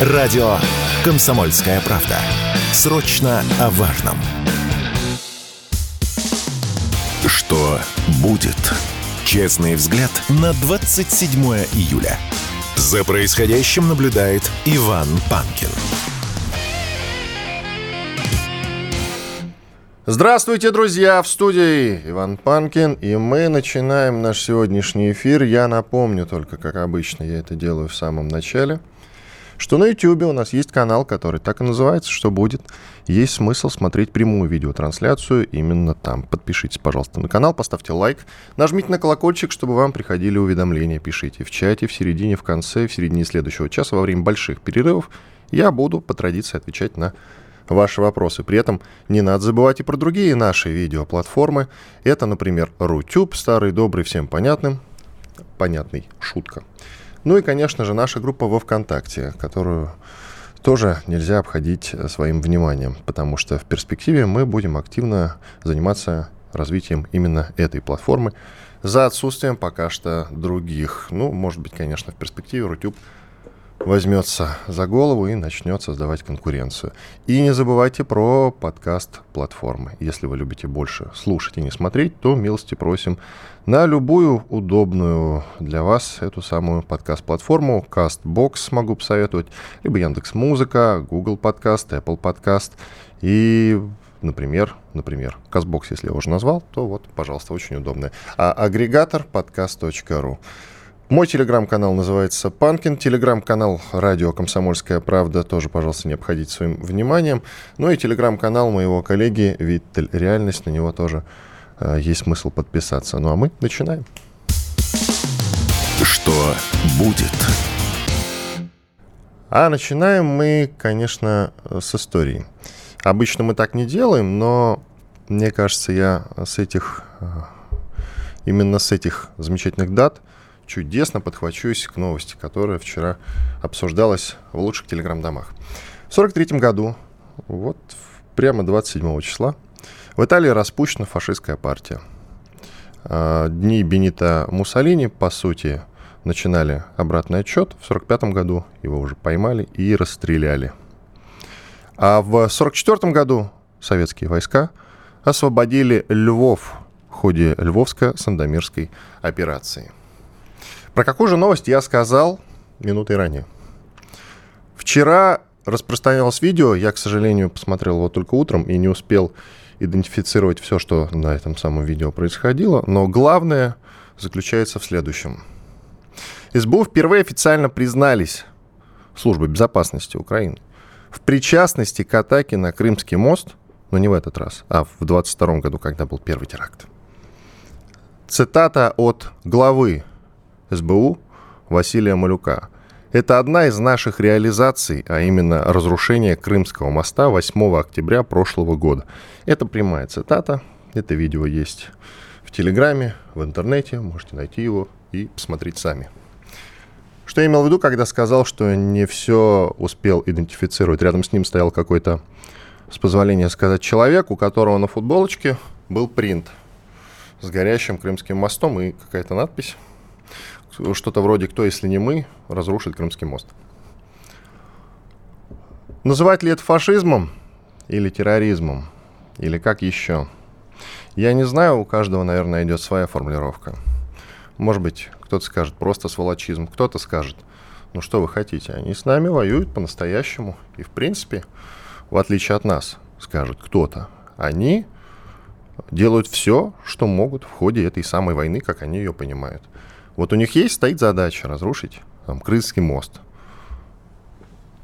Радио «Комсомольская правда». Срочно о важном. Что будет? Честный взгляд на 27 июля. За происходящим наблюдает Иван Панкин. Здравствуйте, друзья! В студии Иван Панкин, и мы начинаем наш сегодняшний эфир. Я напомню только, как обычно, я это делаю в самом начале, что на YouTube у нас есть канал, который так и называется «Что будет?». Есть смысл смотреть прямую видеотрансляцию именно там. Подпишитесь, пожалуйста, на канал, поставьте лайк, нажмите на колокольчик, чтобы вам приходили уведомления. Пишите в чате, в середине, в конце, в середине следующего часа, во время больших перерывов. Я буду по традиции отвечать на ваши вопросы. При этом не надо забывать и про другие наши видеоплатформы. Это, например, Рутюб, старый, добрый, всем понятным. Понятный, шутка. Ну и, конечно же, наша группа во ВКонтакте, которую тоже нельзя обходить своим вниманием, потому что в перспективе мы будем активно заниматься развитием именно этой платформы за отсутствием пока что других. Ну, может быть, конечно, в перспективе Рутюб возьмется за голову и начнет создавать конкуренцию. И не забывайте про подкаст платформы. Если вы любите больше слушать и не смотреть, то милости просим на любую удобную для вас эту самую подкаст-платформу. CastBox могу посоветовать, либо Яндекс Музыка, Google Подкаст, Apple Подкаст и например, например, CastBox, если я уже назвал, то вот, пожалуйста, очень удобно. А агрегатор подкаст.ру. Мой телеграм-канал называется Панкин. Телеграм-канал Радио Комсомольская правда тоже, пожалуйста, не обходите своим вниманием. Ну и телеграм-канал моего коллеги Виттель Реальность. На него тоже э, есть смысл подписаться. Ну а мы начинаем. Что будет? А начинаем мы, конечно, с истории. Обычно мы так не делаем, но мне кажется, я с этих, э, именно с этих замечательных дат – чудесно подхвачусь к новости, которая вчера обсуждалась в лучших телеграм-домах. В 1943 году, вот прямо 27 числа, в Италии распущена фашистская партия. А, дни Бенита Муссолини, по сути, начинали обратный отчет. В 1945 году его уже поймали и расстреляли. А в 1944 году советские войска освободили Львов в ходе Львовско-Сандомирской операции – про какую же новость я сказал минутой ранее? Вчера распространялось видео, я, к сожалению, посмотрел его только утром и не успел идентифицировать все, что на этом самом видео происходило, но главное заключается в следующем. СБУ впервые официально признались службы безопасности Украины в причастности к атаке на Крымский мост, но не в этот раз, а в 22 году, когда был первый теракт. Цитата от главы СБУ Василия Малюка. Это одна из наших реализаций, а именно разрушение Крымского моста 8 октября прошлого года. Это прямая цитата, это видео есть в Телеграме, в интернете, можете найти его и посмотреть сами. Что я имел в виду, когда сказал, что не все успел идентифицировать. Рядом с ним стоял какой-то, с позволения сказать, человек, у которого на футболочке был принт с горящим Крымским мостом и какая-то надпись что-то вроде «Кто, если не мы, разрушит Крымский мост». Называть ли это фашизмом или терроризмом? Или как еще? Я не знаю, у каждого, наверное, идет своя формулировка. Может быть, кто-то скажет просто сволочизм, кто-то скажет, ну что вы хотите, они с нами воюют по-настоящему. И, в принципе, в отличие от нас, скажет кто-то, они делают все, что могут в ходе этой самой войны, как они ее понимают. Вот у них есть, стоит задача разрушить там, Крымский мост.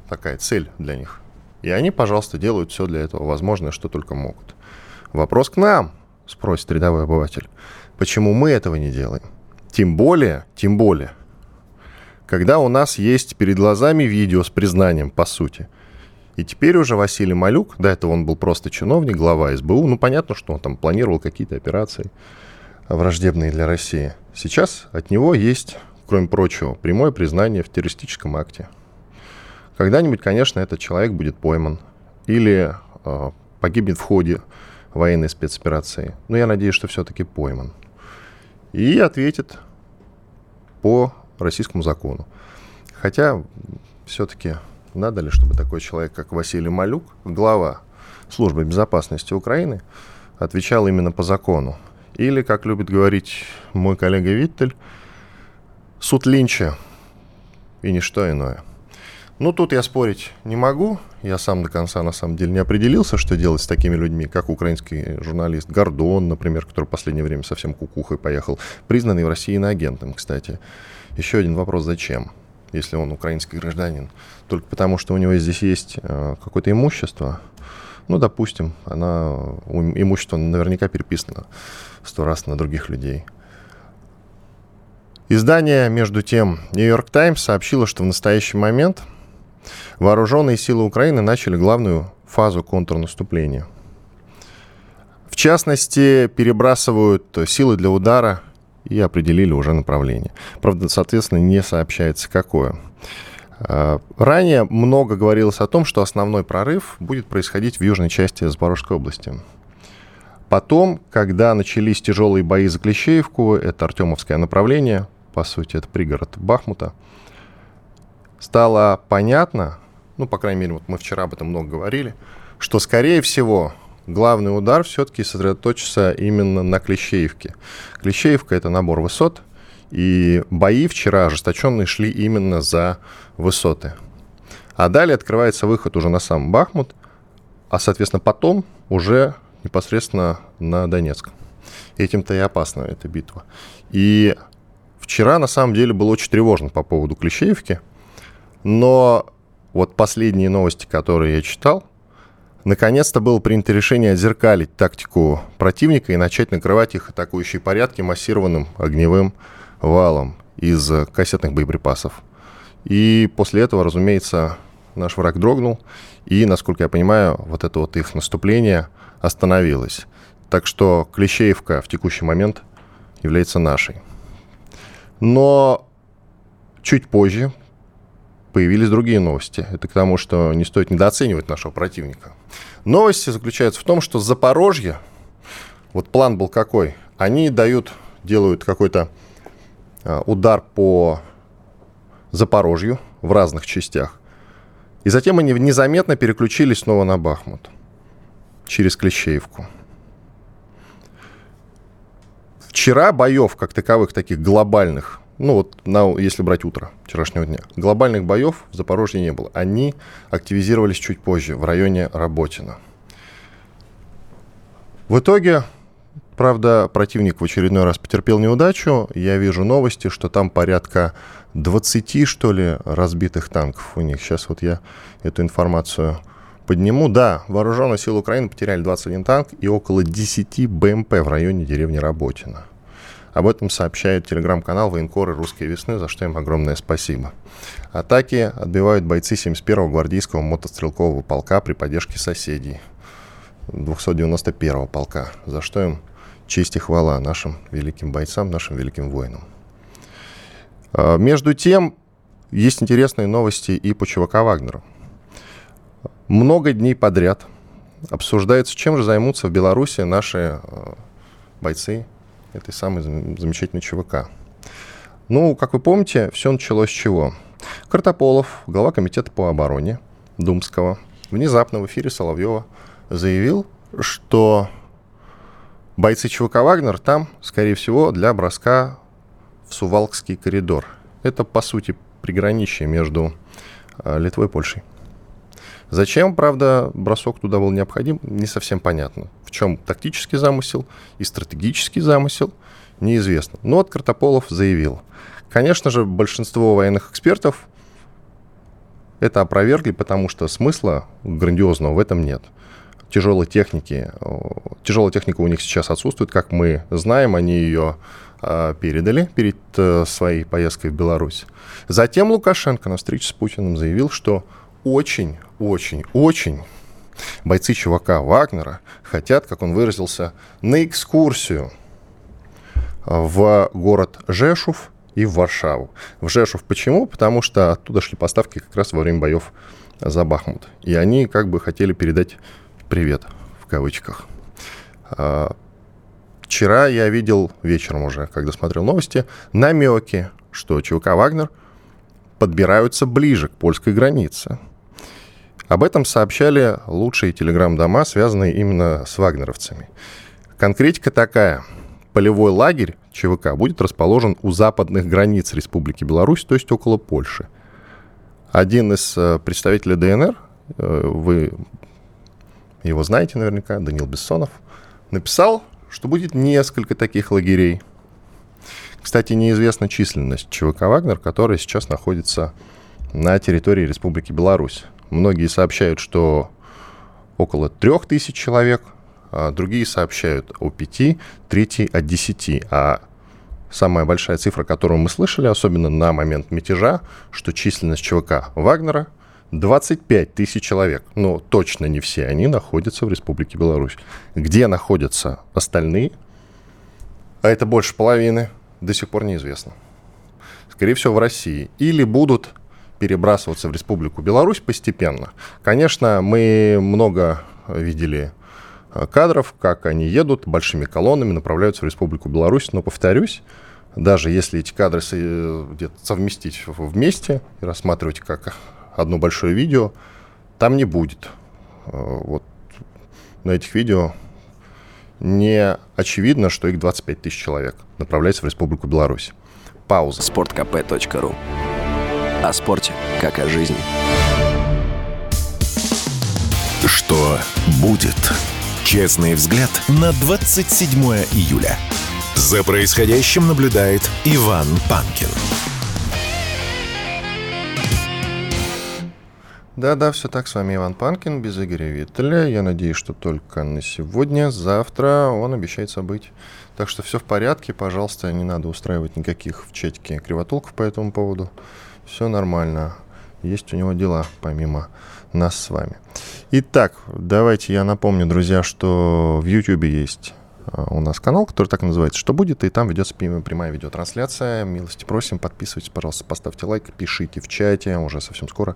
Такая цель для них. И они, пожалуйста, делают все для этого возможное, что только могут. Вопрос к нам, спросит рядовой обыватель. Почему мы этого не делаем? Тем более, тем более, когда у нас есть перед глазами видео с признанием, по сути. И теперь уже Василий Малюк, до этого он был просто чиновник, глава СБУ, ну понятно, что он там планировал какие-то операции враждебные для России. Сейчас от него есть, кроме прочего, прямое признание в террористическом акте. Когда-нибудь, конечно, этот человек будет пойман или э, погибнет в ходе военной спецоперации. Но я надеюсь, что все-таки пойман. И ответит по российскому закону. Хотя все-таки Надо ли, чтобы такой человек, как Василий Малюк, глава службы безопасности Украины, отвечал именно по закону? Или, как любит говорить мой коллега Виттель, суд Линча и ничто иное. Ну, тут я спорить не могу. Я сам до конца, на самом деле, не определился, что делать с такими людьми, как украинский журналист Гордон, например, который в последнее время совсем кукухой поехал, признанный в России иноагентом, кстати. Еще один вопрос, зачем? Если он украинский гражданин. Только потому, что у него здесь есть э, какое-то имущество, ну, допустим, она, имущество наверняка переписано сто раз на других людей. Издание, между тем, York Times сообщило, что в настоящий момент вооруженные силы Украины начали главную фазу контрнаступления. В частности, перебрасывают силы для удара и определили уже направление. Правда, соответственно, не сообщается какое. А, ранее много говорилось о том, что основной прорыв будет происходить в южной части Запорожской области. Потом, когда начались тяжелые бои за Клещеевку, это Артемовское направление, по сути, это пригород Бахмута, стало понятно, ну, по крайней мере, вот мы вчера об этом много говорили, что, скорее всего, главный удар все-таки сосредоточится именно на Клещеевке. Клещеевка — это набор высот, и бои вчера ожесточенные шли именно за высоты. А далее открывается выход уже на сам Бахмут, а, соответственно, потом уже непосредственно на Донецк. Этим-то и опасна эта битва. И вчера, на самом деле, было очень тревожно по поводу Клещеевки, но вот последние новости, которые я читал, наконец-то было принято решение отзеркалить тактику противника и начать накрывать их атакующие порядки массированным огневым валом из кассетных боеприпасов. И после этого, разумеется, наш враг дрогнул, и, насколько я понимаю, вот это вот их наступление – остановилась. Так что Клещеевка в текущий момент является нашей. Но чуть позже появились другие новости. Это к тому, что не стоит недооценивать нашего противника. Новости заключаются в том, что Запорожье, вот план был какой, они дают, делают какой-то а, удар по Запорожью в разных частях. И затем они незаметно переключились снова на Бахмут через Клещеевку. Вчера боев, как таковых, таких глобальных, ну вот на, если брать утро вчерашнего дня, глобальных боев в Запорожье не было. Они активизировались чуть позже, в районе Работина. В итоге, правда, противник в очередной раз потерпел неудачу. Я вижу новости, что там порядка 20, что ли, разбитых танков у них. Сейчас вот я эту информацию подниму. Да, вооруженные силы Украины потеряли 21 танк и около 10 БМП в районе деревни Работина. Об этом сообщает телеграм-канал военкоры «Русской весны», за что им огромное спасибо. Атаки отбивают бойцы 71-го гвардейского мотострелкового полка при поддержке соседей 291-го полка, за что им честь и хвала нашим великим бойцам, нашим великим воинам. А, между тем, есть интересные новости и по ЧВК «Вагнеру». Много дней подряд обсуждается, чем же займутся в Беларуси наши э, бойцы этой самой замечательной ЧВК. Ну, как вы помните, все началось с чего? Картополов, глава комитета по обороне Думского, внезапно в эфире Соловьева заявил, что бойцы ЧВК «Вагнер» там, скорее всего, для броска в Сувалкский коридор. Это, по сути, приграничие между э, Литвой и Польшей. Зачем, правда, бросок туда был необходим, не совсем понятно. В чем тактический замысел и стратегический замысел, неизвестно. Но вот Картополов заявил. Конечно же, большинство военных экспертов это опровергли, потому что смысла грандиозного в этом нет. Тяжелой техники, тяжелая техника у них сейчас отсутствует, как мы знаем, они ее а, передали перед э, своей поездкой в Беларусь. Затем Лукашенко на встрече с Путиным заявил, что очень, очень, очень бойцы чувака Вагнера хотят, как он выразился, на экскурсию в город Жешув и в Варшаву. В Жешув почему? Потому что оттуда шли поставки как раз во время боев за Бахмут. И они как бы хотели передать привет, в кавычках. А, вчера я видел вечером уже, когда смотрел новости, намеки, что ЧВК «Вагнер» подбираются ближе к польской границе. Об этом сообщали лучшие телеграм-дома, связанные именно с вагнеровцами. Конкретика такая. Полевой лагерь ЧВК будет расположен у западных границ Республики Беларусь, то есть около Польши. Один из э, представителей ДНР, э, вы его знаете наверняка, Данил Бессонов, написал, что будет несколько таких лагерей. Кстати, неизвестна численность ЧВК «Вагнер», которая сейчас находится на территории Республики Беларусь. Многие сообщают, что около трех тысяч человек, а другие сообщают о пяти, третий о десяти. А самая большая цифра, которую мы слышали, особенно на момент мятежа, что численность ЧВК Вагнера 25 тысяч человек. Но точно не все они находятся в Республике Беларусь. Где находятся остальные, а это больше половины, до сих пор неизвестно. Скорее всего, в России. Или будут перебрасываться в Республику Беларусь постепенно. Конечно, мы много видели э, кадров, как они едут большими колоннами, направляются в Республику Беларусь. Но, повторюсь, даже если эти кадры э, где-то совместить вместе и рассматривать как одно большое видео, там не будет. Э, вот на этих видео не очевидно, что их 25 тысяч человек направляется в Республику Беларусь. Пауза. sportkp.ru О спорте, как о жизни. Что будет? Честный взгляд на 27 июля. За происходящим наблюдает Иван Панкин. Да-да, все так, с вами Иван Панкин, без Игоря Виттеля. Я надеюсь, что только на сегодня, завтра он обещает быть. Так что все в порядке, пожалуйста, не надо устраивать никаких в чатике кривотолков по этому поводу. Все нормально. Есть у него дела, помимо нас с вами. Итак, давайте я напомню, друзья, что в YouTube есть а, у нас канал, который так называется «Что будет?», и там ведется прямая видеотрансляция. Милости просим, подписывайтесь, пожалуйста, поставьте лайк, пишите в чате, уже совсем скоро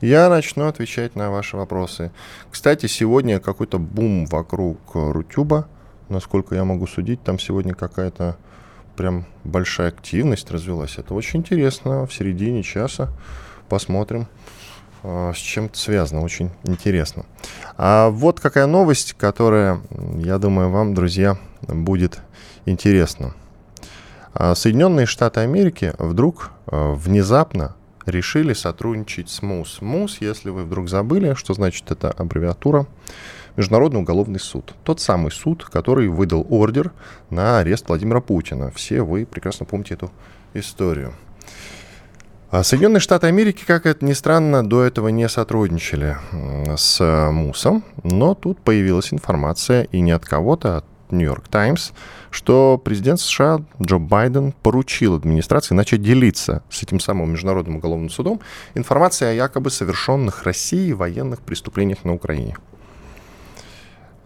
я начну отвечать на ваши вопросы. Кстати, сегодня какой-то бум вокруг Рутюба. Насколько я могу судить, там сегодня какая-то прям большая активность развелась. Это очень интересно. В середине часа посмотрим, а, с чем это связано. Очень интересно. А вот какая новость, которая, я думаю, вам, друзья, будет интересна. А, Соединенные Штаты Америки вдруг а, внезапно решили сотрудничать с МУС. МУС, если вы вдруг забыли, что значит эта аббревиатура, Международный уголовный суд. Тот самый суд, который выдал ордер на арест Владимира Путина. Все вы прекрасно помните эту историю. А Соединенные Штаты Америки, как это ни странно, до этого не сотрудничали с МУСом, но тут появилась информация и не от кого-то, а Нью-Йорк Таймс, что президент США Джо Байден поручил администрации начать делиться с этим самым Международным уголовным судом информацией о якобы совершенных Россией военных преступлениях на Украине.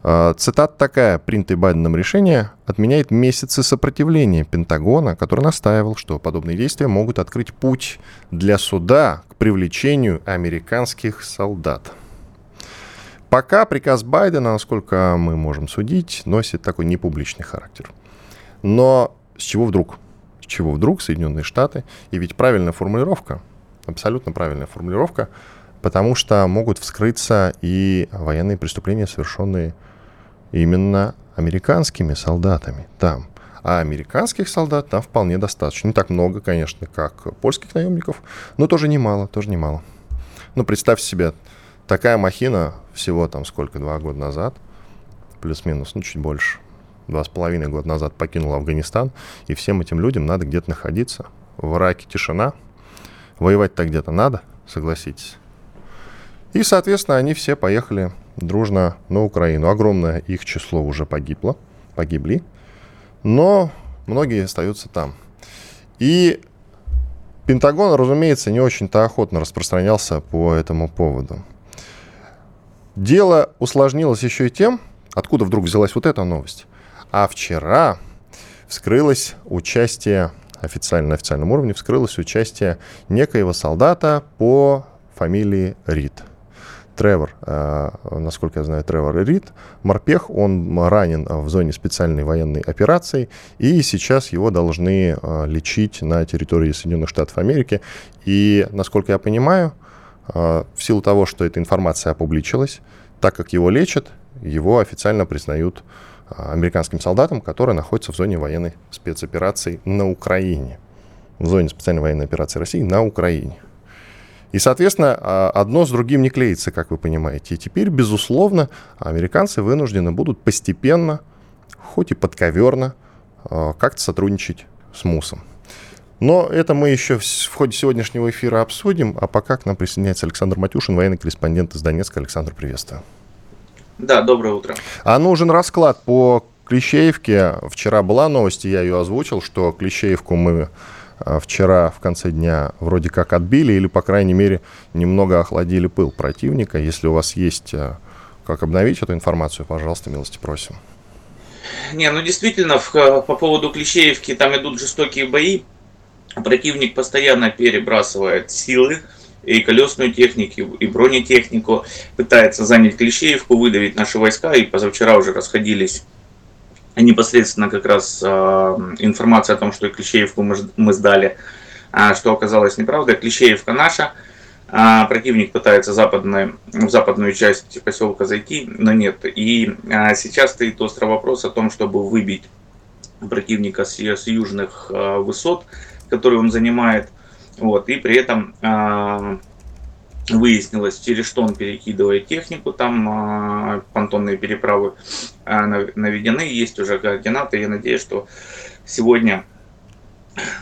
А, цитата такая. Принятое Байденом решение отменяет месяцы сопротивления Пентагона, который настаивал, что подобные действия могут открыть путь для суда к привлечению американских солдат. Пока приказ Байдена, насколько мы можем судить, носит такой непубличный характер. Но с чего вдруг? С чего вдруг Соединенные Штаты? И ведь правильная формулировка, абсолютно правильная формулировка, потому что могут вскрыться и военные преступления, совершенные именно американскими солдатами там. А американских солдат там вполне достаточно. Не так много, конечно, как польских наемников, но тоже немало, тоже немало. Ну, представьте себе, такая махина всего там сколько, два года назад, плюс-минус, ну чуть больше, два с половиной года назад покинула Афганистан, и всем этим людям надо где-то находиться. В Ираке тишина, воевать-то где-то надо, согласитесь. И, соответственно, они все поехали дружно на Украину. Огромное их число уже погибло, погибли, но многие остаются там. И Пентагон, разумеется, не очень-то охотно распространялся по этому поводу. Дело усложнилось еще и тем, откуда вдруг взялась вот эта новость. А вчера вскрылось участие, официально на официальном уровне, вскрылось участие некоего солдата по фамилии Рид. Тревор, э, насколько я знаю, Тревор Рид, морпех, он ранен в зоне специальной военной операции, и сейчас его должны э, лечить на территории Соединенных Штатов Америки. И, насколько я понимаю, в силу того, что эта информация опубличилась, так как его лечат, его официально признают американским солдатом, который находится в зоне военной спецоперации на Украине. В зоне специальной военной операции России на Украине. И, соответственно, а, одно с другим не клеится, как вы понимаете. И теперь, безусловно, американцы вынуждены будут постепенно, хоть и подковерно, а, как-то сотрудничать с МУСом. Но это мы еще в ходе сегодняшнего эфира обсудим. А пока к нам присоединяется Александр Матюшин, военный корреспондент из Донецка. Александр, приветствую. Да, доброе утро. А нужен расклад по Клещеевке. Вчера была новость, я ее озвучил, что Клещеевку мы а, вчера в конце дня вроде как отбили или, по крайней мере, немного охладили пыл противника. Если у вас есть а, как обновить эту информацию, пожалуйста, милости просим. Не, ну действительно, в, по поводу Клещеевки там идут жестокие бои. Противник постоянно перебрасывает силы, и колесную технику, и бронетехнику, пытается занять Клещеевку, выдавить наши войска, и позавчера уже расходились непосредственно как раз э, информация о том, что Клещеевку мы, мы сдали, э, что оказалось неправдой. Клещеевка наша, э, противник пытается западной, в западную часть поселка зайти, но нет. И э, сейчас стоит острый вопрос о том, чтобы выбить противника с, с южных э, высот, которые он занимает, вот, и при этом э, выяснилось, через что он перекидывает технику, там э, понтонные переправы э, наведены, есть уже координаты, я надеюсь, что сегодня,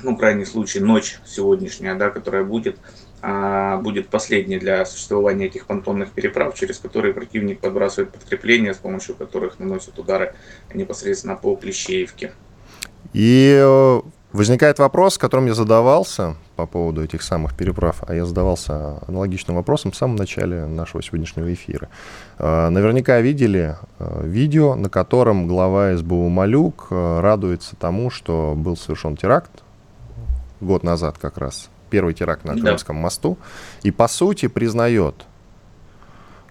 ну, крайний случай, ночь сегодняшняя, да, которая будет, э, будет последней для существования этих понтонных переправ, через которые противник подбрасывает подкрепления, с помощью которых наносит удары непосредственно по Клещеевке. И э, возникает вопрос, которым я задавался, по поводу этих самых переправ, а я задавался аналогичным вопросом в самом начале нашего сегодняшнего эфира. А, наверняка видели а, видео, на котором глава СБУ Малюк а, радуется тому, что был совершен теракт год назад как раз, первый теракт на Крымском да. мосту, и по сути признает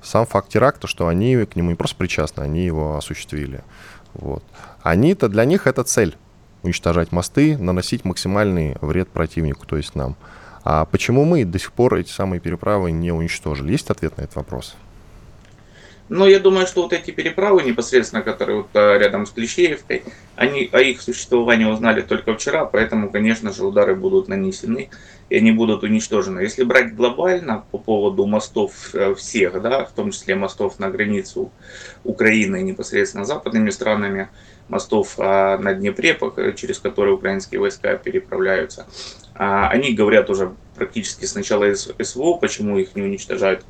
сам факт теракта, что они к нему не просто причастны, они его осуществили. Вот. Они-то, для них это цель уничтожать мосты, наносить максимальный вред противнику, то есть нам. А почему мы до сих пор эти самые переправы не уничтожили? Есть ответ на этот вопрос? Ну, я думаю, что вот эти переправы непосредственно, которые вот а, рядом с Клещеевкой, они о их существовании узнали только вчера, поэтому, конечно же, удары будут нанесены и они будут уничтожены. Если брать глобально по поводу мостов э, всех, да, в том числе мостов на границу Украины непосредственно с западными странами, мостов а, на Днепре, через которые украинские войска переправляются. А, они говорят уже практически с начала СВО, почему их не уничтожают.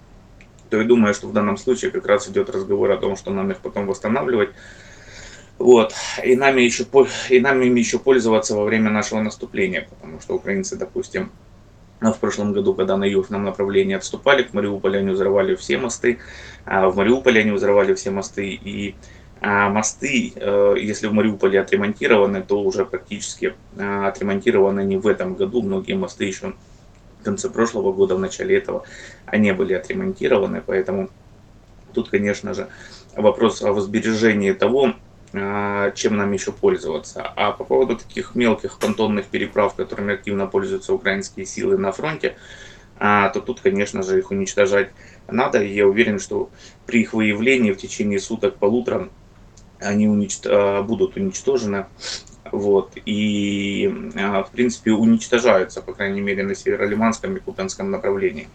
То я думаю, что в данном случае как раз идет разговор о том, что нам их потом восстанавливать. Вот. И нами еще, и нами ими еще пользоваться во время нашего наступления, потому что украинцы, допустим, в прошлом году, когда на южном направлении отступали, к Мариуполю они взрывали все мосты, а в Мариуполе они взрывали все мосты, и а мосты, э, если в Мариуполе отремонтированы, то уже практически э, отремонтированы не в этом году. Многие мосты еще в конце прошлого года, в начале этого, они были отремонтированы. Поэтому тут, конечно же, вопрос о сбережении того, чем нам еще пользоваться. А по поводу таких мелких понтонных переправ, которыми активно пользуются украинские силы на фронте, то тут, конечно же, их уничтожать надо. И я уверен, что при их выявлении в течение суток-полутора они уничт... А, будут уничтожены. Вот, и, а, в принципе, уничтожаются, по крайней мере, на северо-лиманском и купенском направлении.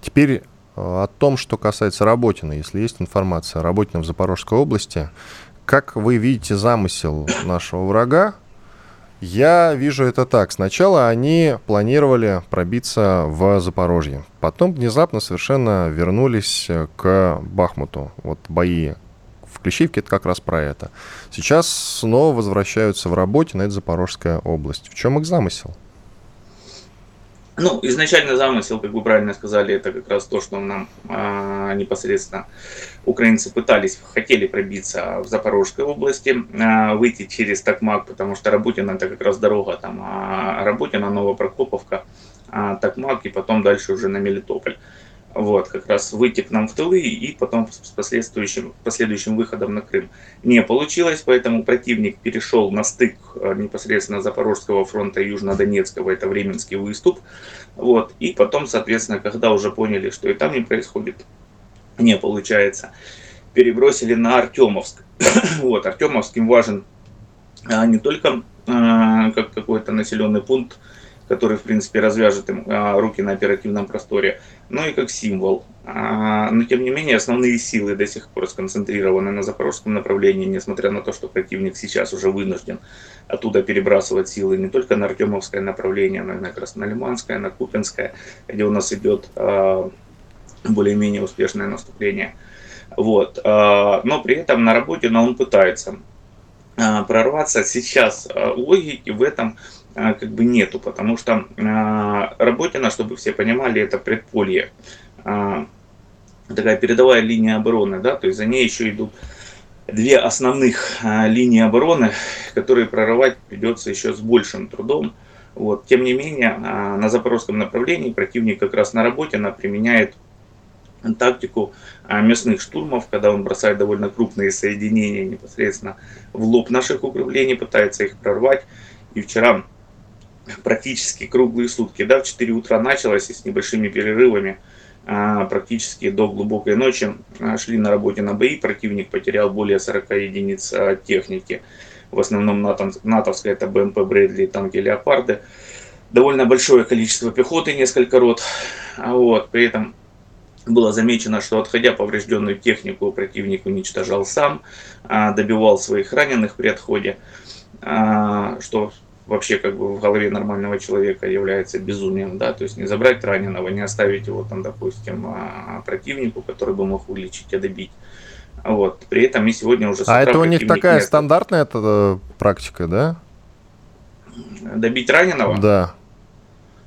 Теперь а, о том, что касается Работина, если есть информация о Работине в Запорожской области, как вы видите замысел нашего врага? Я вижу это так. Сначала они планировали пробиться в Запорожье. Потом внезапно совершенно вернулись к Бахмуту. Вот бои в Клещевке это как раз про это. Сейчас снова возвращаются в работе на это Запорожская область. В чем их замысел? Ну, изначально замысел, как вы правильно сказали, это как раз то, что нам а, непосредственно украинцы пытались, хотели пробиться в Запорожской области, а, выйти через Токмак, потому что Работина это как раз дорога там, а Работина, Новопрокоповка, а, Токмак и потом дальше уже на Мелитополь. Вот, как раз выйти к нам в тылы и потом с последующим, последующим выходом на Крым. Не получилось, поэтому противник перешел на стык э, непосредственно Запорожского фронта Южнодонецкого, это Временский выступ. Вот, и потом, соответственно, когда уже поняли, что и там не происходит, не получается, перебросили на Артемовск. вот, Артемовским важен а, не только а, как какой-то населенный пункт, который, в принципе, развяжет им а, руки на оперативном просторе, но и как символ. А, но, тем не менее, основные силы до сих пор сконцентрированы на запорожском направлении, несмотря на то, что противник сейчас уже вынужден оттуда перебрасывать силы не только на Артемовское направление, но и на Краснолиманское, на Купинское, где у нас идет а, более-менее успешное наступление. Вот. Но при этом на работе но он пытается прорваться. Сейчас логики в этом как бы нету, потому что а, Работина, чтобы все понимали, это предполье, а, такая передовая линия обороны, да, то есть за ней еще идут две основных линии обороны, которые прорывать придется еще с большим трудом. Вот. Тем не менее, на запорожском направлении противник как раз на работе она применяет тактику мясных штурмов, когда он бросает довольно крупные соединения непосредственно в лоб наших укреплений, пытается их прорвать. И вчера практически круглые сутки. Да, в 4 утра началось и с небольшими перерывами а, практически до глубокой ночи а, шли на работе на бои. Противник потерял более 40 единиц а, техники. В основном натовская это БМП Брэдли, танки Леопарды. Довольно большое количество пехоты, несколько рот. Вот, при этом было замечено, что отходя поврежденную технику, противник уничтожал сам, добивал своих раненых при отходе, что вообще как бы в голове нормального человека является безумием, да, то есть не забрать раненого, не оставить его там, допустим, а, противнику, который бы мог вылечить, а добить. Вот. При этом и сегодня уже... А это у них такая нет. стандартная эта э, практика, да? Добить раненого? Да.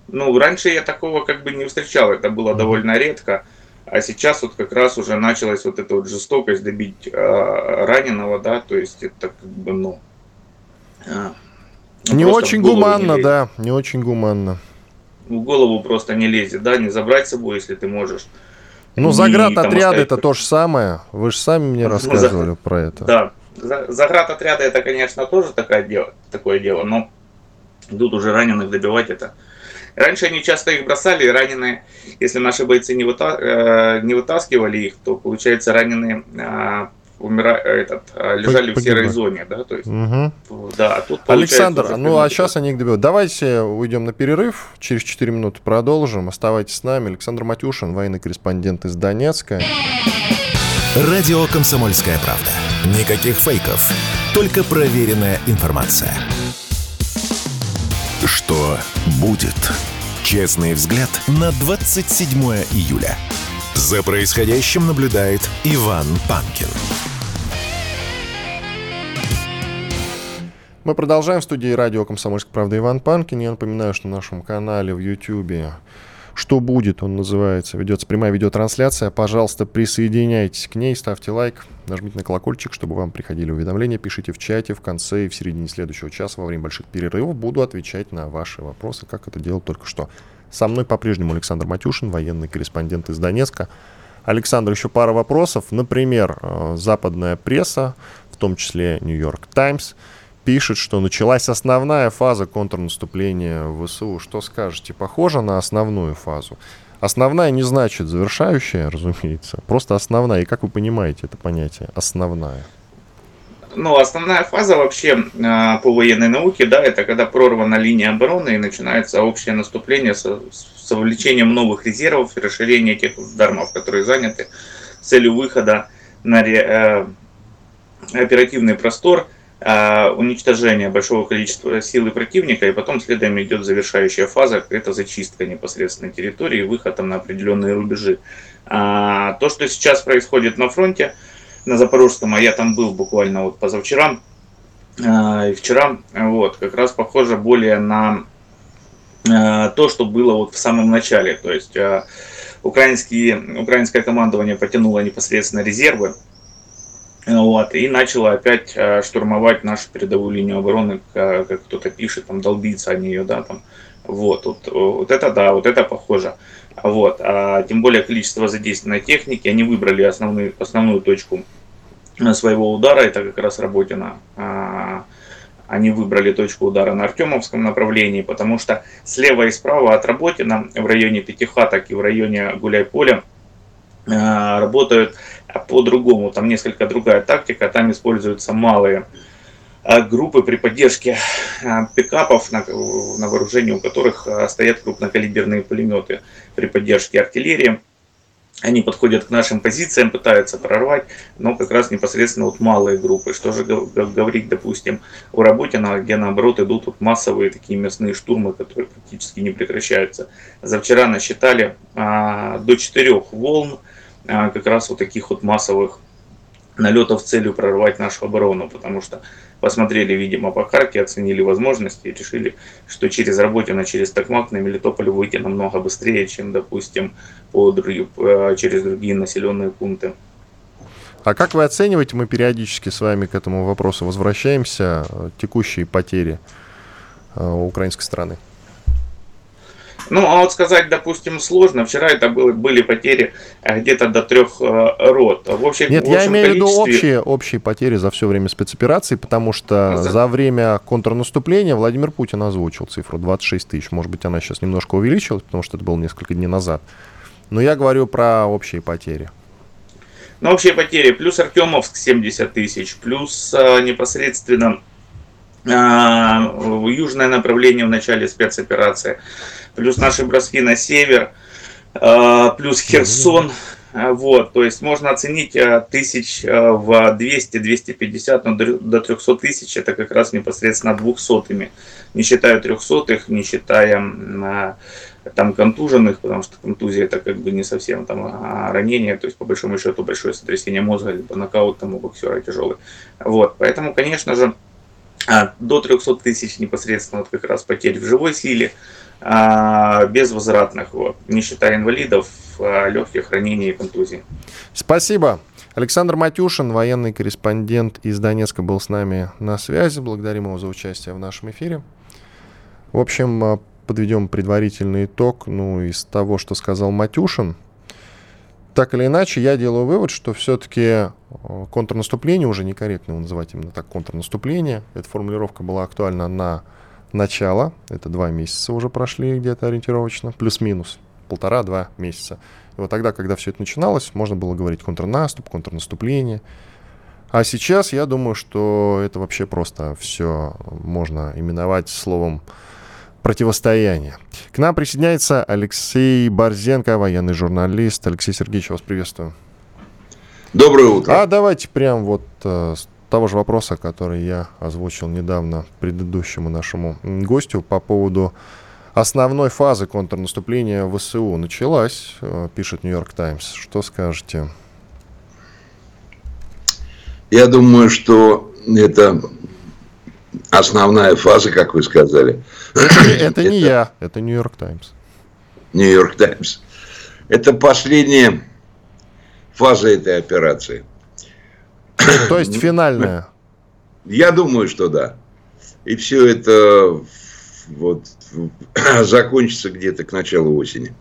Ну, раньше я такого как бы не встречал, это было mm-hmm. довольно редко. А сейчас вот как раз уже началась вот эта вот жестокость добить э, раненого, да, то есть это как бы, ну, ну, не очень гуманно, не да, не очень гуманно. В голову просто не лезет, да, не забрать с собой, если ты можешь. Ну, заградотряды это то же самое. Вы же сами мне ну, рассказывали за... про это. Да, заградотряды это, конечно, тоже такое дело, такое дело, но тут уже раненых добивать это. Раньше они часто их бросали, и раненые, если наши бойцы не, выта... э, не вытаскивали их, то, получается, раненые э, умира... этот, а, лежали Погибли. в серой зоне, да, то есть, угу. да, тут Александр, ну а сейчас они их добьют. Давайте уйдем на перерыв, через 4 минуты продолжим, оставайтесь с нами. Александр Матюшин, военный корреспондент из Донецка. Радио «Комсомольская правда». Никаких фейков, только проверенная информация. Что будет? Честный взгляд на 27 июля. За происходящим наблюдает Иван Панкин. Мы продолжаем в студии радио «Комсомольская правда» Иван Панкин. Я напоминаю, что на нашем канале в YouTube «Что будет?» он называется. Ведется прямая видеотрансляция. Пожалуйста, присоединяйтесь к ней, ставьте лайк, нажмите на колокольчик, чтобы вам приходили уведомления. Пишите в чате в конце и в середине следующего часа во время больших перерывов. Буду отвечать на ваши вопросы, как это делал только что. Со мной по-прежнему Александр Матюшин, военный корреспондент из Донецка. Александр, еще пара вопросов. Например, э, западная пресса, в том числе Нью-Йорк Таймс, пишет, что началась основная фаза контрнаступления ВСУ. Что скажете? Похоже на основную фазу? Основная не значит завершающая, разумеется. Просто основная. И как вы понимаете это понятие «основная»? Ну, основная фаза вообще э, по военной науке, да, это когда прорвана линия обороны и начинается общее наступление со, с вовлечением новых резервов и расширение тех дармов, которые заняты с целью выхода на ре, э, оперативный простор – а, уничтожение большого количества силы противника, и потом следом идет завершающая фаза, это зачистка непосредственно территории, выход там на определенные рубежи. А, то, что сейчас происходит на фронте, на Запорожском, а я там был буквально вот позавчера а, и вчера, вот, как раз похоже более на то, что было вот в самом начале, то есть украинские, украинское командование потянуло непосредственно резервы, вот, и начала опять э, штурмовать нашу передовую линию обороны, как, как кто-то пишет, там долбиться о нее, да, там Вот, вот, вот это да, вот это похоже. Вот, а тем более количество задействованной техники, они выбрали основную, основную точку своего удара, это как раз Работина. А, они выбрали точку удара на Артемовском направлении, потому что слева и справа от Работина в районе Пятихаток и в районе Гуляй-Поля работают по-другому. Там несколько другая тактика, там используются малые а, группы при поддержке а, пикапов, на, на вооружении у которых стоят крупнокалиберные пулеметы при поддержке артиллерии. Они подходят к нашим позициям, пытаются прорвать, но как раз непосредственно вот малые группы. Что же говорить, допустим, о работе, где наоборот идут вот массовые такие мясные штурмы, которые практически не прекращаются. За вчера насчитали а, до четырех волн, а, как раз вот таких вот массовых налетов с целью прорвать нашу оборону, потому что посмотрели, видимо, по карте, оценили возможности и решили, что через Работино, через Токмак на Мелитополь выйти намного быстрее, чем, допустим, по, через другие населенные пункты. А как вы оцениваете, мы периодически с вами к этому вопросу возвращаемся, текущие потери э, украинской страны? Ну, а вот сказать, допустим, сложно. Вчера это было, были потери э, где-то до трех э, рот. В общем, Нет, в общем, я имею в виду общие, общие потери за все время спецоперации, потому что за... за время контрнаступления Владимир Путин озвучил цифру 26 тысяч. Может быть, она сейчас немножко увеличилась, потому что это было несколько дней назад. Но я говорю про общие потери. Ну, общие потери. Плюс Артемовск 70 тысяч, плюс а, непосредственно а, южное направление в начале спецоперации плюс наши броски на север, а, плюс Херсон. А, вот, то есть можно оценить а, тысяч в 200-250, но до 300 тысяч это как раз непосредственно двухсотыми. Не считая трехсотых, не считая там контуженных, потому что контузия это как бы не совсем там а ранение, то есть по большому счету большое сотрясение мозга, либо нокаут там у боксера тяжелый. Вот, поэтому, конечно же, до 300 тысяч непосредственно вот как раз потерь в живой силе, безвозвратных, вот, не считая инвалидов, а, легких ранений и контузий. Спасибо. Александр Матюшин, военный корреспондент из Донецка, был с нами на связи. Благодарим его за участие в нашем эфире. В общем, а, подведем предварительный итог. Ну, из того, что сказал Матюшин, так или иначе, я делаю вывод, что все-таки контрнаступление, уже некорректно его называть именно так, контрнаступление, эта формулировка была актуальна на начало, это два месяца уже прошли где-то ориентировочно, плюс-минус, полтора-два месяца. И вот тогда, когда все это начиналось, можно было говорить контрнаступ, контрнаступление. А сейчас я думаю, что это вообще просто все можно именовать словом противостояние. К нам присоединяется Алексей Борзенко, военный журналист. Алексей Сергеевич, вас приветствую. Доброе утро. А давайте прям вот э, того же вопроса, который я озвучил недавно предыдущему нашему гостю по поводу основной фазы контрнаступления ВСУ началась, э, пишет Нью-Йорк Таймс. Что скажете? Я думаю, что это основная фаза, как вы сказали. Это не я, это Нью-Йорк Таймс. Нью-Йорк Таймс. Это последняя фаза этой операции. То есть финальная? Я думаю, что да. И все это вот закончится где-то к началу осени.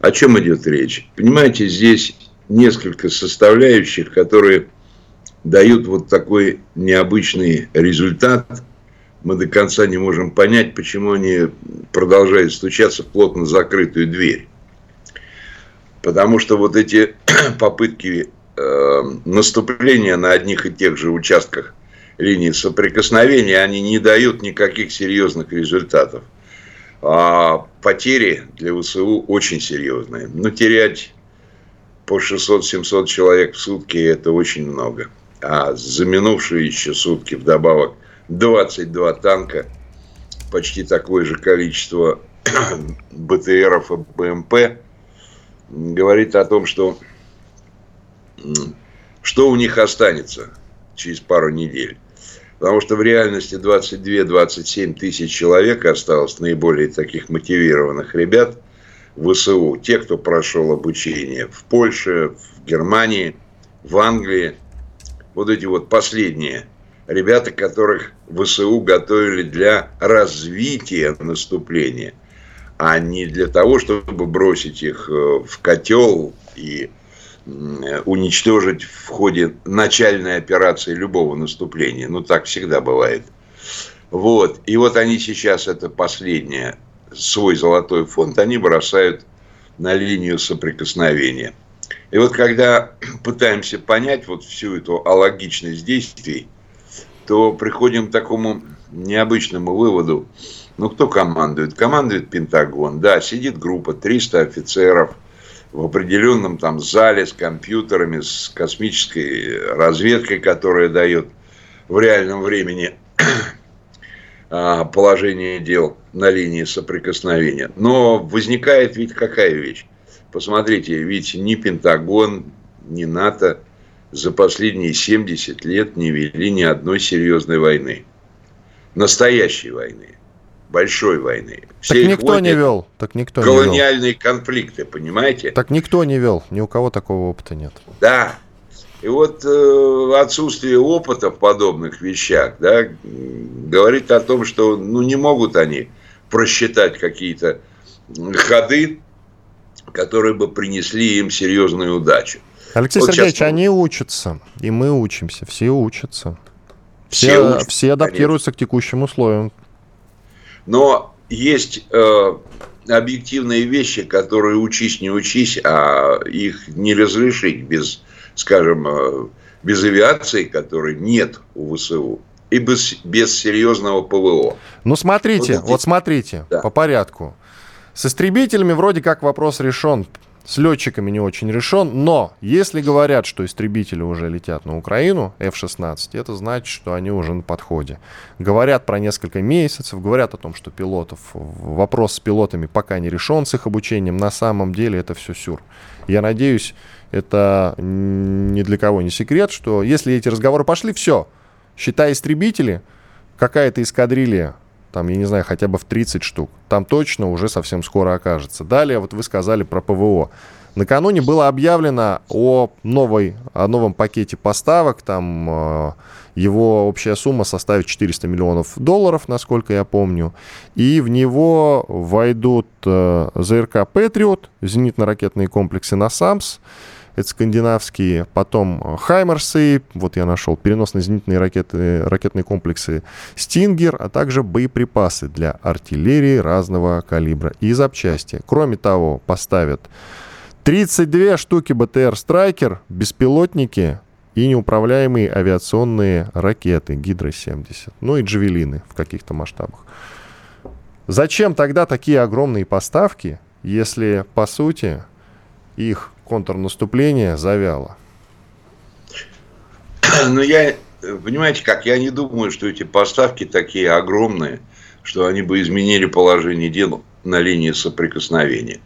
О чем идет речь? Понимаете, здесь несколько составляющих, которые дают вот такой необычный результат. Мы до конца не можем понять, почему они продолжают стучаться в плотно закрытую дверь. Потому что вот эти попытки Э, наступления на одних и тех же участках линии соприкосновения, они не дают никаких серьезных результатов. А потери для ВСУ очень серьезные. Но терять по 600-700 человек в сутки – это очень много. А за минувшие еще сутки вдобавок 22 танка, почти такое же количество БТРов и БМП, говорит о том, что что у них останется через пару недель. Потому что в реальности 22-27 тысяч человек осталось наиболее таких мотивированных ребят в ВСУ. Те, кто прошел обучение в Польше, в Германии, в Англии. Вот эти вот последние ребята, которых ВСУ готовили для развития наступления, а не для того, чтобы бросить их э, в котел и уничтожить в ходе начальной операции любого наступления. Ну, так всегда бывает. Вот. И вот они сейчас, это последнее, свой золотой фонд, они бросают на линию соприкосновения. И вот когда пытаемся понять вот всю эту алогичность действий, то приходим к такому необычному выводу. Ну, кто командует? Командует Пентагон. Да, сидит группа, 300 офицеров в определенном там зале с компьютерами, с космической разведкой, которая дает в реальном времени а, положение дел на линии соприкосновения. Но возникает ведь какая вещь? Посмотрите, ведь ни Пентагон, ни НАТО за последние 70 лет не вели ни одной серьезной войны. Настоящей войны. Большой войны. Все так никто не вел. Так никто колониальные не вел. конфликты, понимаете? Так никто не вел. Ни у кого такого опыта нет. Да. И вот э, отсутствие опыта в подобных вещах да, говорит о том, что ну, не могут они просчитать какие-то ходы, которые бы принесли им серьезную удачу. Алексей вот Сергеевич, сейчас... они учатся, и мы учимся, все учатся. Все, все, учатся, все адаптируются конечно. к текущим условиям. Но есть э, объективные вещи, которые учись, не учись, а их не разрешить без, скажем, э, без авиации, которой нет у ВСУ, и без, без серьезного ПВО. Ну, смотрите, вот, вот смотрите, да. по порядку. С истребителями вроде как вопрос решен. С летчиками не очень решен, но если говорят, что истребители уже летят на Украину, F-16, это значит, что они уже на подходе. Говорят про несколько месяцев, говорят о том, что пилотов, вопрос с пилотами пока не решен, с их обучением. На самом деле это все сюр. Я надеюсь, это ни для кого не секрет, что если эти разговоры пошли, все, считай истребители, какая-то эскадрилья там, я не знаю, хотя бы в 30 штук. Там точно уже совсем скоро окажется. Далее, вот вы сказали про ПВО. Накануне было объявлено о, новой, о новом пакете поставок. Там э, его общая сумма составит 400 миллионов долларов, насколько я помню. И в него войдут э, ЗРК «Патриот», зенитно-ракетные комплексы «Насамс», это скандинавские, потом Хаймерсы, вот я нашел, переносные зенитные ракеты, ракетные комплексы Стингер, а также боеприпасы для артиллерии разного калибра и запчасти. Кроме того, поставят 32 штуки БТР «Страйкер», беспилотники и неуправляемые авиационные ракеты Гидро-70, ну и джавелины в каких-то масштабах. Зачем тогда такие огромные поставки, если, по сути, их контрнаступление завяло? Ну, я, понимаете как, я не думаю, что эти поставки такие огромные, что они бы изменили положение дел на линии соприкосновения.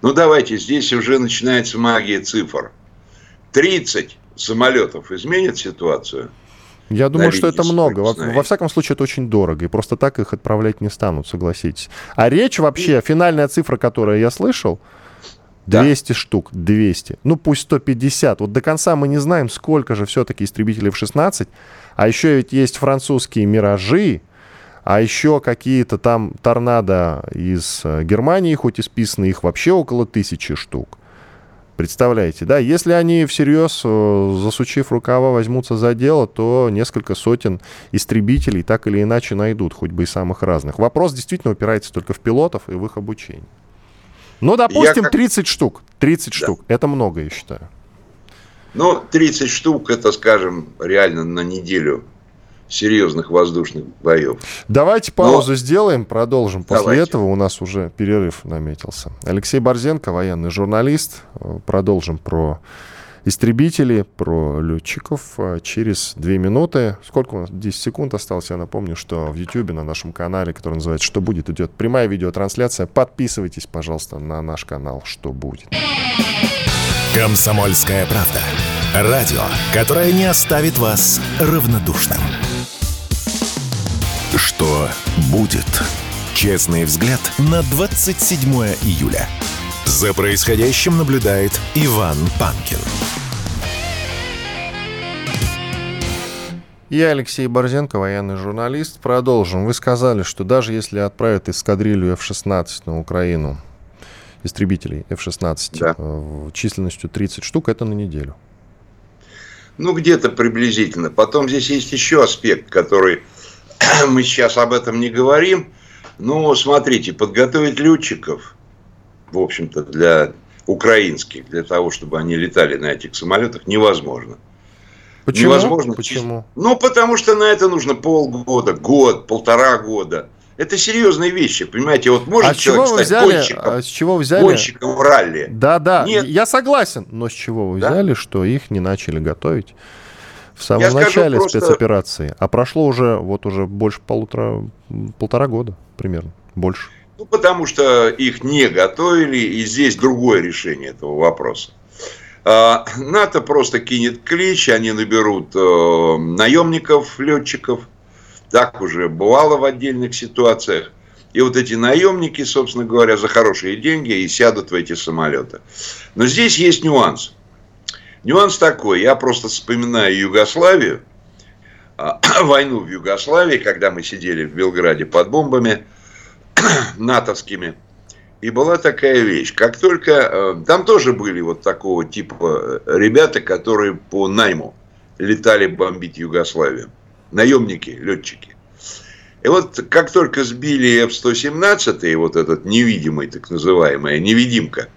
Ну, давайте, здесь уже начинается магия цифр. 30 самолетов изменит ситуацию? Я думаю, что это много. Во, во всяком случае, это очень дорого. И просто так их отправлять не станут, согласитесь. А речь вообще, финальная цифра, которую я слышал, 200 да. штук, 200. Ну, пусть 150. Вот до конца мы не знаем, сколько же все-таки истребителей в 16. А еще ведь есть французские «Миражи», а еще какие-то там торнадо из э, Германии, хоть и списаны, их вообще около тысячи штук. Представляете, да? Если они всерьез, э, засучив рукава, возьмутся за дело, то несколько сотен истребителей так или иначе найдут, хоть бы и самых разных. Вопрос действительно упирается только в пилотов и в их обучение. Ну, допустим, как... 30 штук. 30 да. штук. Это много, я считаю. Ну, 30 штук, это, скажем, реально на неделю серьезных воздушных боев. Давайте паузу Но... сделаем, продолжим. После Давайте. этого у нас уже перерыв наметился. Алексей Борзенко, военный журналист. Продолжим про истребители, про летчиков а, через две минуты. Сколько у нас? 10 секунд осталось. Я напомню, что в YouTube на нашем канале, который называется «Что будет?», идет прямая видеотрансляция. Подписывайтесь, пожалуйста, на наш канал «Что будет?». «Комсомольская правда». Радио, которое не оставит вас равнодушным. Что будет? Честный взгляд на 27 июля. За происходящим наблюдает Иван Панкин. Я Алексей Борзенко, военный журналист. Продолжим. Вы сказали, что даже если отправят эскадрилью F-16 на Украину, истребителей F-16 да. Э, численностью 30 штук, это на неделю. Ну, где-то приблизительно. Потом здесь есть еще аспект, который мы сейчас об этом не говорим. Но смотрите, подготовить летчиков, в общем-то, для украинских, для того, чтобы они летали на этих самолетах, невозможно. Почему? Невозможно. Почему? Ну, потому что на это нужно полгода, год, полтора года. Это серьезные вещи, понимаете? Вот может а человек стать взяли, гонщиком, а с чего вы взяли? гонщиком в ралли? Да, да, Нет. я согласен. Но с чего вы да? взяли, что их не начали готовить в самом я начале просто... спецоперации? А прошло уже, вот уже больше полутора, полтора года примерно, больше. Ну, потому что их не готовили, и здесь другое решение этого вопроса. А, НАТО просто кинет клич, они наберут э, наемников, летчиков. Так уже бывало в отдельных ситуациях. И вот эти наемники, собственно говоря, за хорошие деньги и сядут в эти самолеты. Но здесь есть нюанс. Нюанс такой. Я просто вспоминаю Югославию, а, войну в Югославии, когда мы сидели в Белграде под бомбами натовскими. И была такая вещь, как только... Э, там тоже были вот такого типа э, ребята, которые по найму летали бомбить Югославию. Наемники, летчики. И вот как только сбили F-117, вот этот невидимый, так называемая невидимка,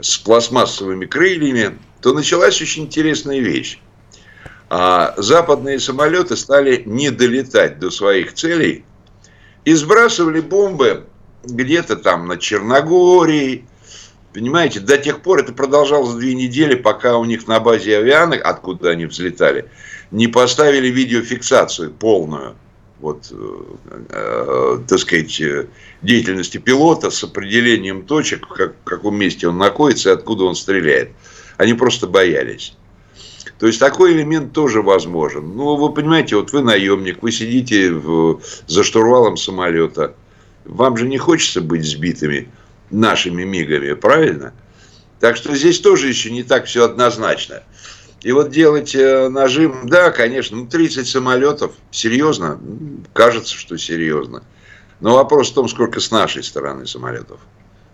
с пластмассовыми крыльями, то началась очень интересная вещь. А западные самолеты стали не долетать до своих целей и сбрасывали бомбы где-то там на Черногории. Понимаете, до тех пор это продолжалось две недели, пока у них на базе авианок, откуда они взлетали, не поставили видеофиксацию полную вот, э, э, так сказать, деятельности пилота с определением точек, как, в каком месте он находится и откуда он стреляет. Они просто боялись. То есть такой элемент тоже возможен. Ну, вы понимаете, вот вы наемник, вы сидите в, за штурвалом самолета, вам же не хочется быть сбитыми нашими мигами, правильно? Так что здесь тоже еще не так все однозначно. И вот делать э, нажим, да, конечно, ну 30 самолетов, серьезно, кажется, что серьезно. Но вопрос в том, сколько с нашей стороны самолетов.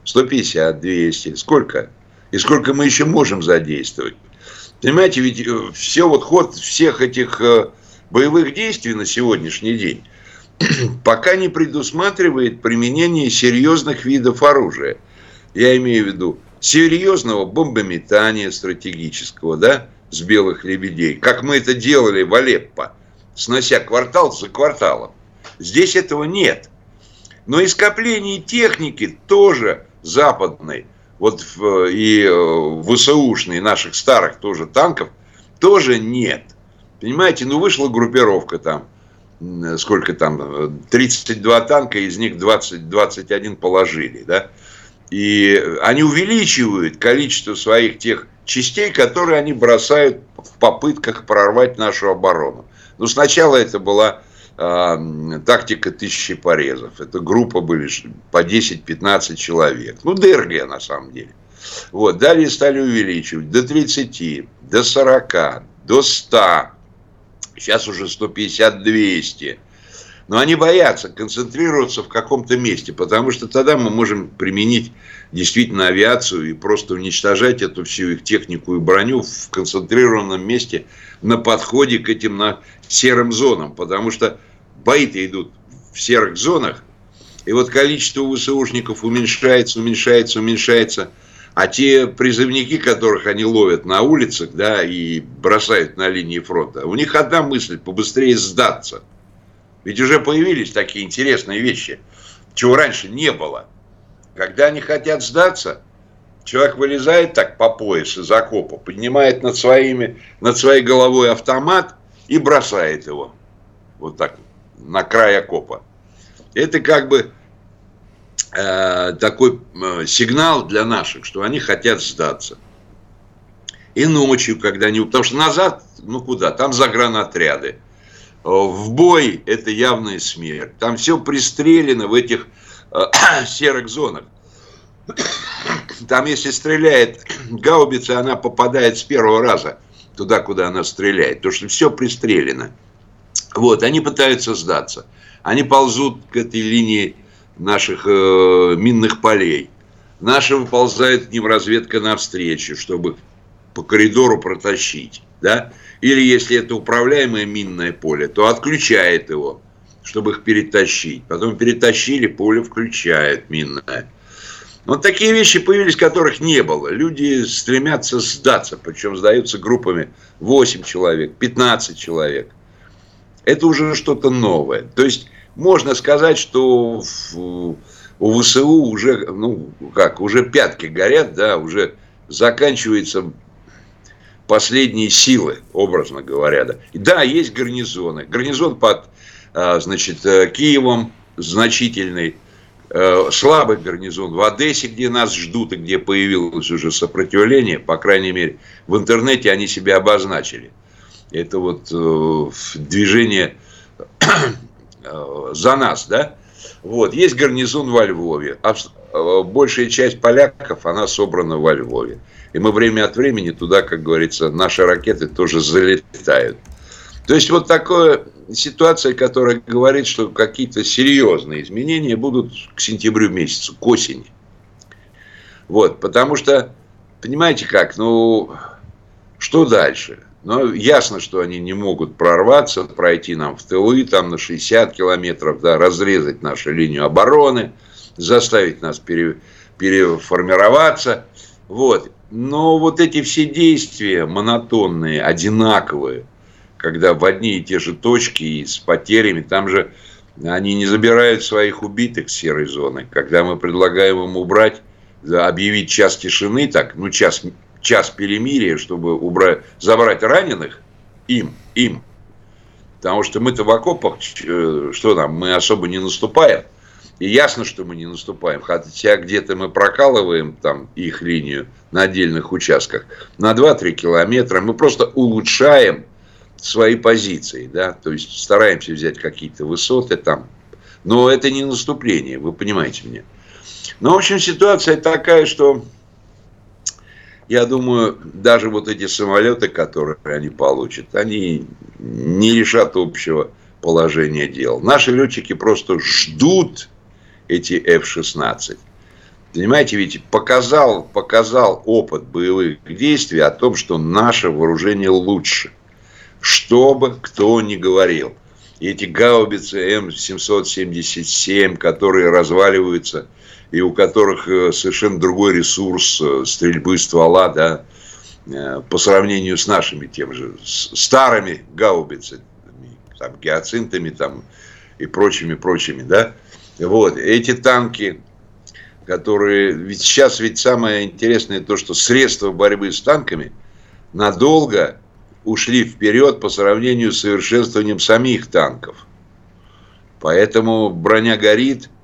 150, 200, сколько? И сколько мы еще можем задействовать? Понимаете, ведь э, все вот ход всех этих э, боевых действий на сегодняшний день пока не предусматривает применение серьезных видов оружия. Я имею в виду серьезного бомбометания стратегического, да, с белых лебедей, как мы это делали в Алеппо, снося квартал за кварталом. Здесь этого нет. Но и скопление техники тоже западной, вот и э, ВСУшной, наших старых тоже танков, тоже нет. Понимаете, ну вышла группировка там – сколько там, 32 танка, из них 20, 21 положили, да, и они увеличивают количество своих тех частей, которые они бросают в попытках прорвать нашу оборону. Но сначала это была э, тактика тысячи порезов. Это группа были по 10-15 человек. Ну, ДРГ на самом деле. Вот. Далее стали увеличивать до 30, до 40, до 100 сейчас уже 150-200. Но они боятся концентрироваться в каком-то месте, потому что тогда мы можем применить действительно авиацию и просто уничтожать эту всю их технику и броню в концентрированном месте на подходе к этим на серым зонам, потому что бои-то идут в серых зонах, и вот количество ВСУшников уменьшается, уменьшается, уменьшается – а те призывники, которых они ловят на улицах, да, и бросают на линии фронта, у них одна мысль – побыстрее сдаться. Ведь уже появились такие интересные вещи, чего раньше не было. Когда они хотят сдаться, человек вылезает так по пояс из окопа, поднимает над, своими, над своей головой автомат и бросает его. Вот так, на край окопа. Это как бы Э, такой э, сигнал для наших, что они хотят сдаться. И ночью, когда они... Потому что назад, ну куда? Там загранотряды. В бой это явная смерть. Там все пристрелено в этих э, серых зонах. Там, если стреляет гаубица, она попадает с первого раза туда, куда она стреляет. Потому что все пристрелено. Вот, они пытаются сдаться. Они ползут к этой линии наших э, минных полей. Наши выползают к ним разведка навстречу, чтобы по коридору протащить. Да? Или если это управляемое минное поле, то отключает его, чтобы их перетащить. Потом перетащили, поле включает минное. Вот такие вещи появились, которых не было. Люди стремятся сдаться, причем сдаются группами 8 человек, 15 человек. Это уже что-то новое. То есть можно сказать, что в, у ВСУ уже, ну как, уже пятки горят, да, уже заканчиваются последние силы, образно говоря. Да, да есть гарнизоны. Гарнизон под, а, значит, э, Киевом значительный, э, слабый гарнизон в Одессе, где нас ждут и где появилось уже сопротивление, по крайней мере, в интернете они себя обозначили. Это вот э, движение Э, за нас, да? Вот, есть гарнизон во Львове. А большая часть поляков, она собрана во Львове. И мы время от времени туда, как говорится, наши ракеты тоже залетают. То есть вот такая ситуация, которая говорит, что какие-то серьезные изменения будут к сентябрю месяцу, к осени. Вот, потому что, понимаете как, ну, что дальше? Но ясно, что они не могут прорваться, пройти нам в тылы, там на 60 километров, да, разрезать нашу линию обороны, заставить нас пере, переформироваться. Вот. Но вот эти все действия монотонные, одинаковые, когда в одни и те же точки и с потерями, там же они не забирают своих убитых с серой зоны. Когда мы предлагаем им убрать, объявить час тишины, так, ну, час час перемирия, чтобы убрать, забрать раненых им, им. Потому что мы-то в окопах, э, что там, мы особо не наступаем. И ясно, что мы не наступаем. Хотя где-то мы прокалываем там их линию на отдельных участках на 2-3 километра. Мы просто улучшаем свои позиции. Да? То есть стараемся взять какие-то высоты там. Но это не наступление, вы понимаете меня. Но, в общем, ситуация такая, что я думаю, даже вот эти самолеты, которые они получат, они не решат общего положения дел. Наши летчики просто ждут эти F-16. Понимаете, ведь показал, показал опыт боевых действий о том, что наше вооружение лучше. Что бы кто ни говорил. Эти гаубицы М777, которые разваливаются – и у которых э, совершенно другой ресурс э, стрельбы ствола, да, э, по сравнению с нашими тем же старыми гаубицами, там, гиацинтами там, и прочими, прочими, да. Вот, эти танки, которые... Ведь сейчас ведь самое интересное то, что средства борьбы с танками надолго ушли вперед по сравнению с совершенствованием самих танков. Поэтому броня горит –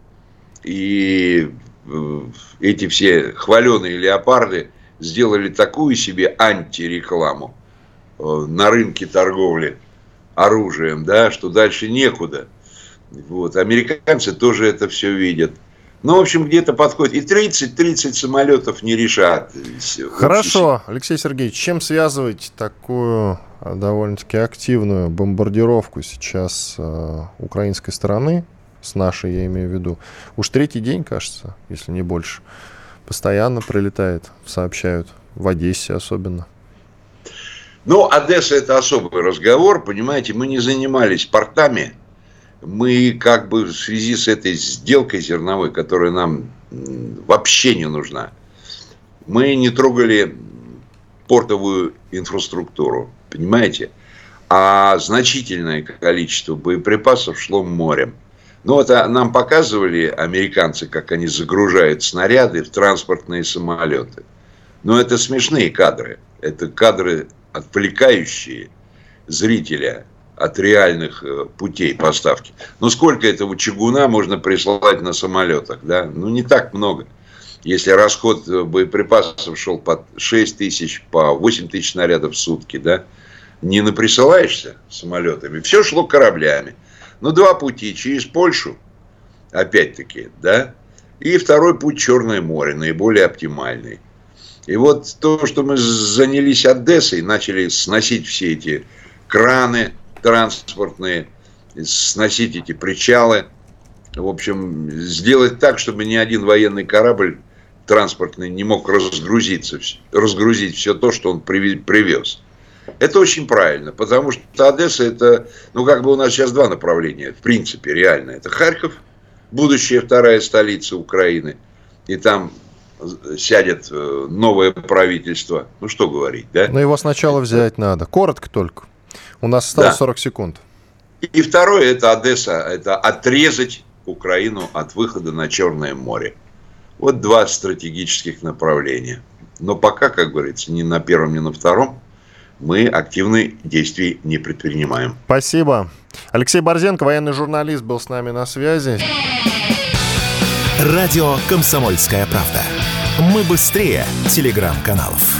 и э, эти все хваленые леопарды сделали такую себе антирекламу э, на рынке торговли оружием, да, что дальше некуда. Вот. Американцы тоже это все видят. Ну, в общем, где-то подходит. И 30-30 самолетов не решат. Хорошо, Алексей Сергеевич, чем связывать такую э, довольно-таки активную бомбардировку сейчас э, украинской стороны с нашей, я имею в виду. Уж третий день, кажется, если не больше. Постоянно прилетает, сообщают, в Одессе особенно. Ну, Одесса это особый разговор, понимаете, мы не занимались портами, мы как бы в связи с этой сделкой зерновой, которая нам вообще не нужна, мы не трогали портовую инфраструктуру, понимаете? А значительное количество боеприпасов шло морем. Ну, это нам показывали американцы, как они загружают снаряды в транспортные самолеты. Но это смешные кадры. Это кадры, отвлекающие зрителя от реальных э, путей поставки. Ну, сколько этого чугуна можно прислать на самолетах, да? Ну, не так много. Если расход э, боеприпасов шел по 6 тысяч, по 8 тысяч снарядов в сутки, да? Не наприсылаешься самолетами. Все шло кораблями. Ну, два пути. Через Польшу, опять-таки, да, и второй путь Черное море, наиболее оптимальный. И вот то, что мы занялись Одессой, начали сносить все эти краны, транспортные, сносить эти причалы, в общем, сделать так, чтобы ни один военный корабль транспортный не мог разгрузиться, разгрузить все то, что он привез. Это очень правильно, потому что Одесса это, ну как бы у нас сейчас два направления, в принципе, реально. Это Харьков, будущая вторая столица Украины, и там сядет э, новое правительство. Ну что говорить, да? Но его сначала взять надо. Коротко только. У нас осталось да. 40 секунд. И второе это Одесса, это отрезать Украину от выхода на Черное море. Вот два стратегических направления. Но пока, как говорится, ни на первом, ни на втором мы активных действий не предпринимаем. Спасибо. Алексей Борзенко, военный журналист, был с нами на связи. Радио «Комсомольская правда». Мы быстрее телеграм-каналов.